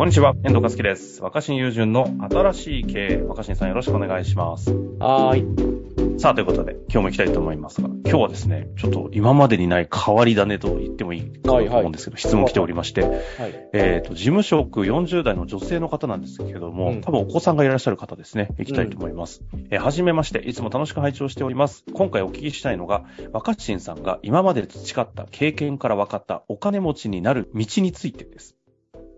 こんにちは、遠藤和樹です。若新友人の新しい経営、若新さんよろしくお願いします。はーい。さあ、ということで、今日も行きたいと思いますが、今日はですね、ちょっと今までにない変わり種と言ってもいいかと思うんですけど、質問来ておりまして、はい。えっ、と、事務職40代の女性の方なんですけども、うん多分お子さんがいらっしゃる方ですね、行きたいと思います。えーはじめまして、いつも楽しく拝聴しております。今回お聞きしたいのが、若新さんが今まで培った経験から分かったお金持ちになる道についてです。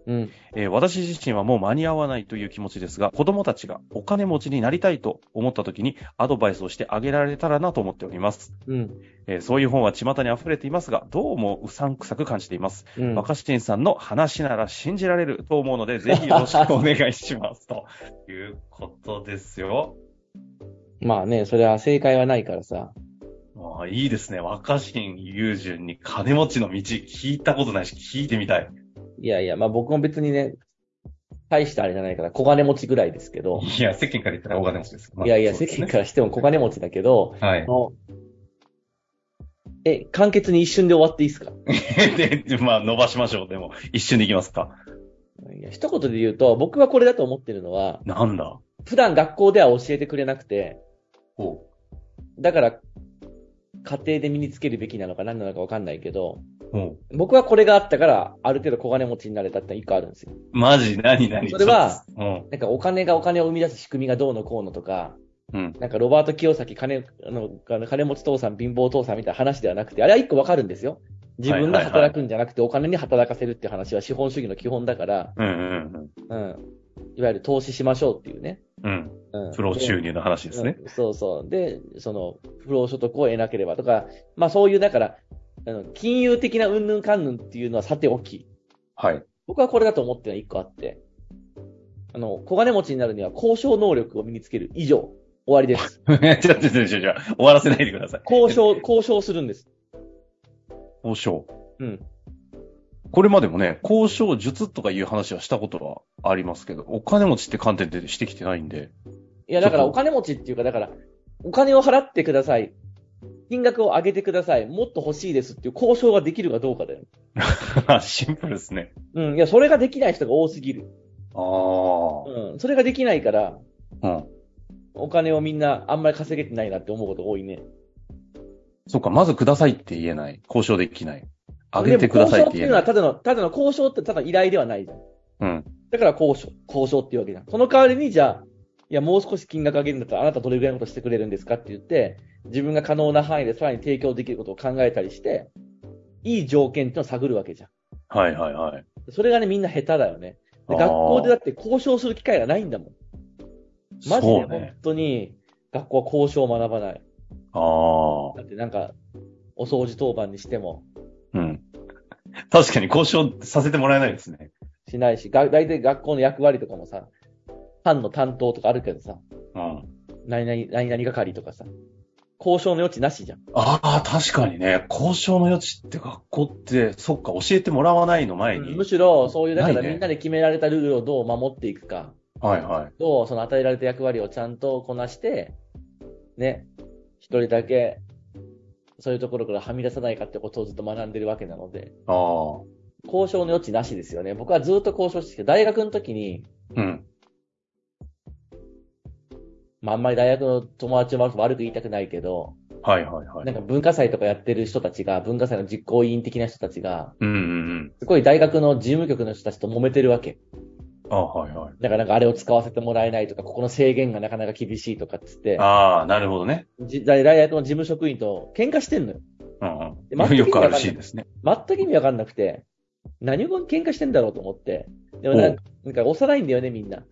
うん。えー私自身はもう間に合わないという気持ちですが、子供たちがお金持ちになりたいと思った時にアドバイスをしてあげられたらなと思っております。うん。えーそういう本は巷に溢れていますが、どうもうさんくさく感じています。うん。若新さんの話なら信じられると思うので、ぜひよろしくお願いします。ということですよ。まあね、それは正解はないからさ。ああいいですね。若新友人に金持ちの道聞いたことないし、聞いてみたい。いやいや、まあ僕も別にね、大したあれじゃないから小金持ちぐらいですけど。いや、世間から言ったら大金持ちです。まあいやいや、ね間からしても小金持ちだけど、はいえ、簡潔に一瞬で終わっていいですか？で、でまあ、伸ばしましょう。でも、一瞬でいきますか。いや、一言で言うと、僕はこれだと思ってるのは、なんだ？普段学校では教えてくれなくて、おだから、家庭で身につけるべきなのか何なのかわかんないけど、お僕はこれがあったから、ある程度小金持ちになれたって一個あるんですよ。マジ？何？何？それは、うん。なんかお金がお金を生み出す仕組みがどうのこうのとか、うん。なんかロバート清崎金、あの、金持ち父さん、貧乏父さんみたいな話ではなくて、あれは一個わかるんですよ。自分が働くんじゃなくてお金に働かせるって話は資本主義の基本だから、うんうんうん。いわゆる投資しましょうっていうね。うん。うん。うん。プロ収入の話ですね。うんそうそう。で、その、不労所得を得なければとか、まあそういう、だから、あの金融的なうんぬんかんぬんっていうのはさておき、はい。僕はこれだと思ってるのは一個あって、あの、小金持ちになるには交渉能力を身につける以上、終わりです。ちょっと、ちょっと、ちょっと、終わらせないでください。交渉、交渉するんです。交渉。うん。これまでもね、交渉術とかいう話はしたことはありますけど、お金持ちって観点でしてきてないんで。いや、だからお金持ちっていうか、だから、お金を払ってください。金額を上げてください。もっと欲しいですっていう交渉ができるかどうかだよ。シンプルですね。うん。いや、それができない人が多すぎる。ああ。うん。それができないから、うん。お金をみんなあんまり稼げてないなって思うことが多いね。そうか、まずくださいって言えない。交渉できない。あげてくださいって言えない。交渉っていうのはただの、ただの交渉ってただ依頼ではないじゃん。うん。だから交渉、交渉っていうわけじゃん。その代わりに、じゃあ、いや、もう少し金額上げるんだったら、あなたどれぐらいのことしてくれるんですかって言って、自分が可能な範囲でさらに提供できることを考えたりして、いい条件っていうのを探るわけじゃん。はいはいはい。それがね、みんな下手だよね。で学校でだって交渉する機会がないんだもん。マジで本。当に、学校は交渉を学ばない。ああ。だってなんか、お掃除当番にしてもうん。確かに交渉させてもらえないですね。しないし、が大体学校の役割とかもさ、班の担当とかあるけどさ、うん。何々、何々係とかさ、交渉の余地なしじゃん。ああ、確かにね、交渉の余地って学校って、そっか、教えてもらわないの前に。むしろ、そういう、だからないねみんなで決められたルールをどう守っていくか、はいはい。どうその与えられた役割をちゃんとこなして、ね、一人だけ、そういうところからはみ出さないかってことをずっと学んでるわけなので、ああ。交渉の余地なしですよね。僕はずっと交渉してきて、大学の時に、うん。まあ、あんまり大学の友達を悪く言いたくないけど、はいはいはい。なんか文化祭とかやってる人たちが、文化祭の実行委員的な人たちが、うんうんうん。すごい大学の事務局の人たちと揉めてるわけ。ああ、はいはい。だからなんかあれを使わせてもらえないとか、ここの制限がなかなか厳しいとかっつって、ああ、なるほどね。じ大学の事務職員と喧嘩してんのよ。うんで全くうん。よくあるシーンですね。全く意味わかんなくて、何を喧嘩してんだろうと思って。でもなんか、なんか幼いんだよね、みんな。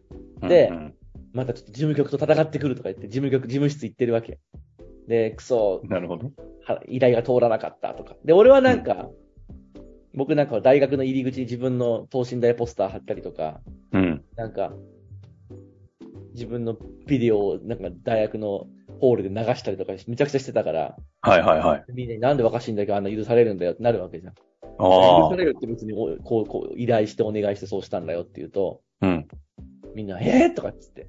でうんうんまたちょっと事務局と戦ってくるとか言って、事務局、事務室行ってるわけ。で、クソ、なるほど。は依頼が通らなかったとか。で、俺はなんか、僕なんかは大学の入り口に自分の等身大ポスター貼ったりとか、うん。なんか、自分のビデオをなんか大学のホールで流したりとかめちゃくちゃしてたから、はいはいはい。みんなになんで若新だけあんな許されるんだよってなるわけじゃん。ああ許さ。れるって別におこう、こう、依頼してお願いしてそうしたんだよって言うと、うん。みんな、えー、とかっつって。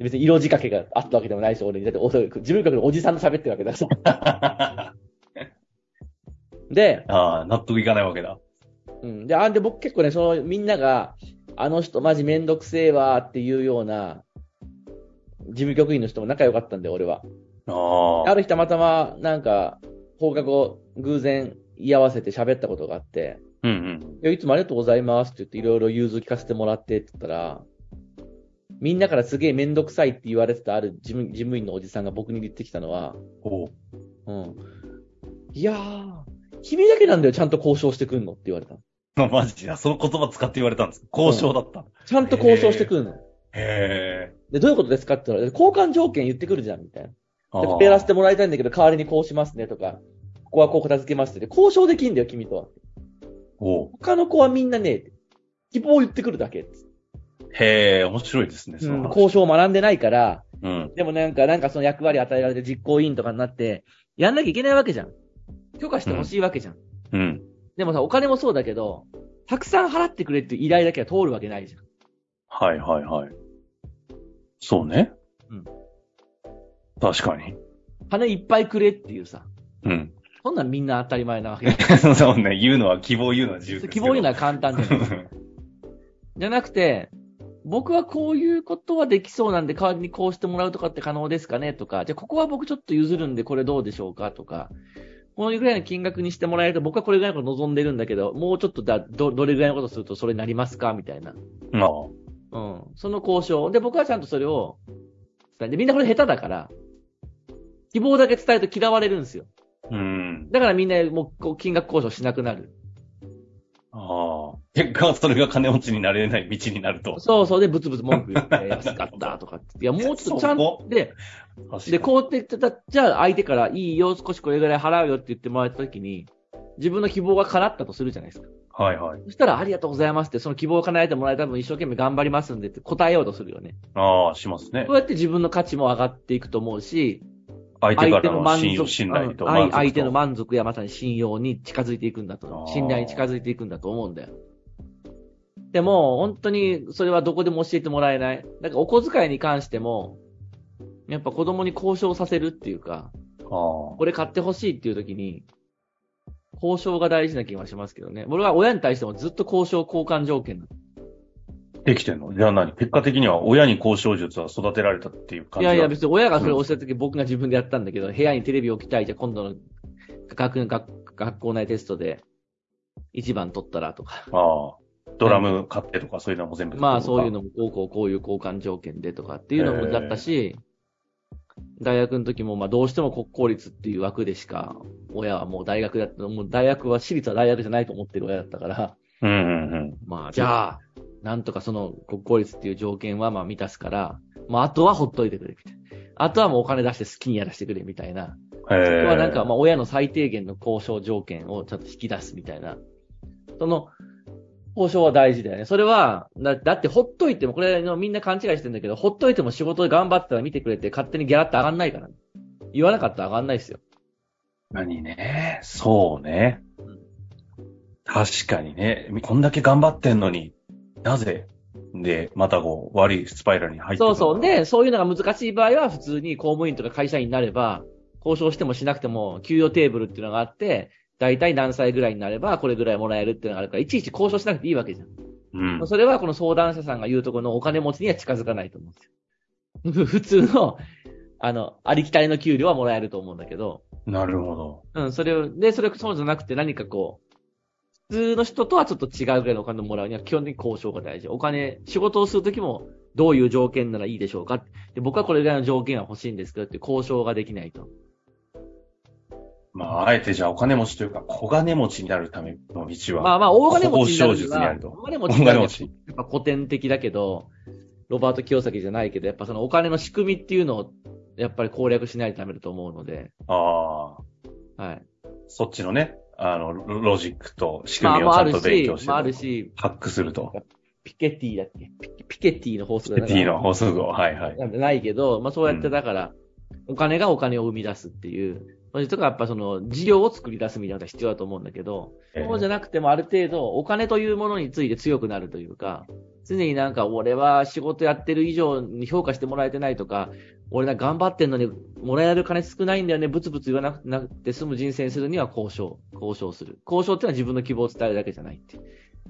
別に色仕掛けがあったわけでもないし、俺に。だってお、事務局のおじさんと喋ってるわけだから。で、ああ、納得いかないわけだ。うん。で、あ、で、僕結構ね、その、みんなが、あの人マジめんどくせえわっていうような、事務局員の人も仲良かったんで、俺は。あある日たまたま、なんか、放課後、偶然居合わせて喋ったことがあって、うんうん。いや、いつもありがとうございますって言って、いろいろ融通聞かせてもらってって言ったら、みんなからすげえめんどくさいって言われてたある事務事務員のおじさんが僕に言ってきたのは、おううん。いやー、君だけなんだよ、ちゃんと交渉してくんのって言われたの。マジや、その言葉使って言われたんですか？交渉だったの、ちゃんと交渉してくんの。へで、どういうことですかって言われて、交換条件言ってくるじゃん、みたいな。ペアらせてもらいたいんだけど、代わりにこうしますねとか、ここはこう片付けますって。交渉できんだよ、君とは。おう他の子はみんなね、希望を言ってくるだけ。へえ、面白いですね、その話交渉を学んでないから、うん。でもなんか、なんかその役割与えられて実行委員とかになって、やんなきゃいけないわけじゃん。許可してほしいわけじゃん。うん。でもさ、お金もそうだけど、たくさん払ってくれっていう依頼だけは通るわけないじゃん。はいはいはい。そうね。うん。確かに。金いっぱいくれっていうさ。うん。そんなんみんな当たり前なわけ。そうね、言うのは、希望言うのは自由です。希望言うのは簡単じゃない。じゃなくて、僕はこういうことはできそうなんで、代わりにこうしてもらうとかって可能ですかねとか、じゃあここは僕ちょっと譲るんでこれどうでしょうかとか、このぐらいの金額にしてもらえると僕はこれぐらいのこと望んでるんだけど、もうちょっとだ、ど、どれぐらいのことするとそれになりますかみたいな。まあ。うん。その交渉。で、僕はちゃんとそれを伝えて、みんなこれ下手だから、希望だけ伝えると嫌われるんですよ。うん。だからみんなもうこう金額交渉しなくなる。ああ。結果、それが金持ちになれない道になると。そうそう。で、ブツブツ文句言って、安かったとかって。いや、もうちょっとちゃんそと、で、で、こうって言ってた、じゃあ相手からいいよ、少しこれぐらい払うよって言ってもらったときに、自分の希望が叶ったとするじゃないですか。はいはい。そしたら、ありがとうございますって、その希望を叶えてもらえた分一生懸命頑張りますんでって答えようとするよね。ああ、しますねそう。やって自分の価値も上がっていくと思うし、相手からの満信用、足、信頼と。相手の満足やまさに信用に近づいていくんだと信頼に近づいていくんだと思うんだよ。でも、本当にそれはどこでも教えてもらえない。だからお小遣いに関しても、やっぱ子供に交渉させるっていうか、あこれ買ってほしいっていう時に、交渉が大事な気がしますけどね。俺は親に対してもずっと交渉交換条件だ。あ。できてんの？じゃあ何？結果的には親に交渉術は育てられたっていう感じいやいや、別別に親がそれを教えた時僕が自分でやったんだけど、部屋にテレビ置きたいじゃあ今度の学学学校内テストで一番取ったらとか。ああ。ドラム買ってとかそういうのも全部。まあそういうのもこうこうこういう交換条件でとかっていうのもだったし、大学の時もまあどうしても国公立っていう枠でしか、親はもう大学だった、もう大学は私立は大学じゃないと思ってる親だったから、うんうんうん。まあじゃあ、なんとかその国公立っていう条件はまあ満たすから、まああとはほっといてくれみたいな。あとはもうお金出して好きにやらせてくれみたいな。へえ。そこはなんか、まあ、親の最低限の交渉条件をちょっと引き出すみたいな。その、交渉は大事だよね。それは、だだってほっといても、これのみんな勘違いしてるんだけど、ほっといても仕事で頑張ってたら見てくれて勝手にギャラって上がんないから、ね。言わなかったら上がんないですよ。何ね？そうねうん。確かにね。こんだけ頑張ってんのに、なぜ？で、またこう、悪いスパイラルに入ってそうそう。で、そういうのが難しい場合は、普通に公務員とか会社員になれば、交渉してもしなくても、給与テーブルっていうのがあって、だいたい何歳ぐらいになれば、これぐらいもらえるっていうのがあるから、いちいち交渉しなくていいわけじゃん。うん。それはこの相談者さんが言うところのお金持ちには近づかないと思うんですよ。普通の、あの、ありきたりの給料はもらえると思うんだけど、なるほど。うん、それを、で、それそうじゃなくて何かこう、普通の人とはちょっと違うぐらいのお金をもらうには基本的に交渉が大事。お金、仕事をするときもどういう条件ならいいでしょうかで僕はこれぐらいの条件は欲しいんですけどって交渉ができないと。まあ、あえてじゃあお金持ちというか、小金持ちになるための道は。まあまあ、大金持ちになる交渉術にあると大金持ち。やっぱ古典的だけど、ロバート清崎じゃないけど、やっぱそのお金の仕組みっていうのを、やっぱり攻略しないとダメだと思うので、ああ。はい。そっちのね、あの、ロロジックと仕まあ、組みをちゃんと勉強し、て、まああるし、ハックすると。ピケティだっけ？ピピケティの法則だ T の法則を、はいはい。なないけど、まあそうやってだから、お金がお金を生み出すっていう、とかやっぱその事業を作り出すみたいなのが必要だと思うんだけど、そうじゃなくてもある程度お金というものについて強くなるというか、常になんか俺は仕事やってる以上に評価してもらえてないとか、俺な頑張ってんのにもらえる金少ないんだよね、ブツブツ言わなくて済む人生にするには交渉、交渉する。交渉ってのは自分の希望を伝えるだけじゃないって。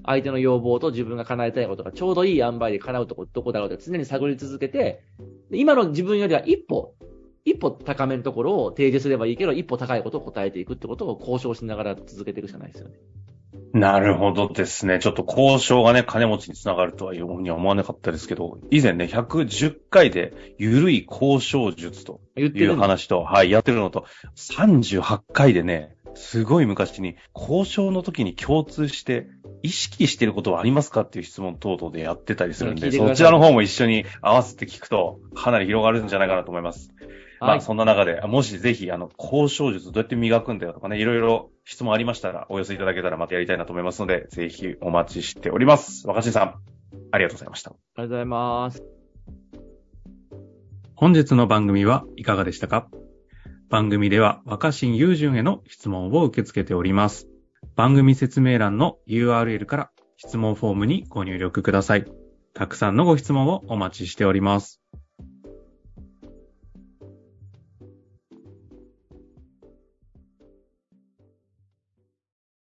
相手の要望と自分が叶えたいことがちょうどいい塩梅で叶うとこどこだろうって常に探り続けて、今の自分よりは一歩、一歩高めのところを提示すればいいけど、一歩高いことを答えていくってことを交渉しながら続けていくしかないですよね。なるほどですね。ちょっと交渉がね、金持ちにつながるとはいうふうには思わなかったですけど、以前ね、110回で、ゆるい交渉術という話と、はい、やってるのと、38回でね、すごい昔に、交渉の時に共通して、意識してることはありますかっていう質問等々でやってたりするんで、そちらの方も一緒に合わせて聞くと、かなり広がるんじゃないかなと思います。まあ、そんな中で、もしぜひ、あの、交渉術どうやって磨くんだよとかね、いろいろ質問ありましたら、お寄せいただけたらまたやりたいなと思いますので、ぜひお待ちしております。若新さん、ありがとうございました。ありがとうございます。本日の番組はいかがでしたか？番組では若新雄純への質問を受け付けております。番組説明欄の URL から質問フォームにご入力ください。たくさんのご質問をお待ちしております。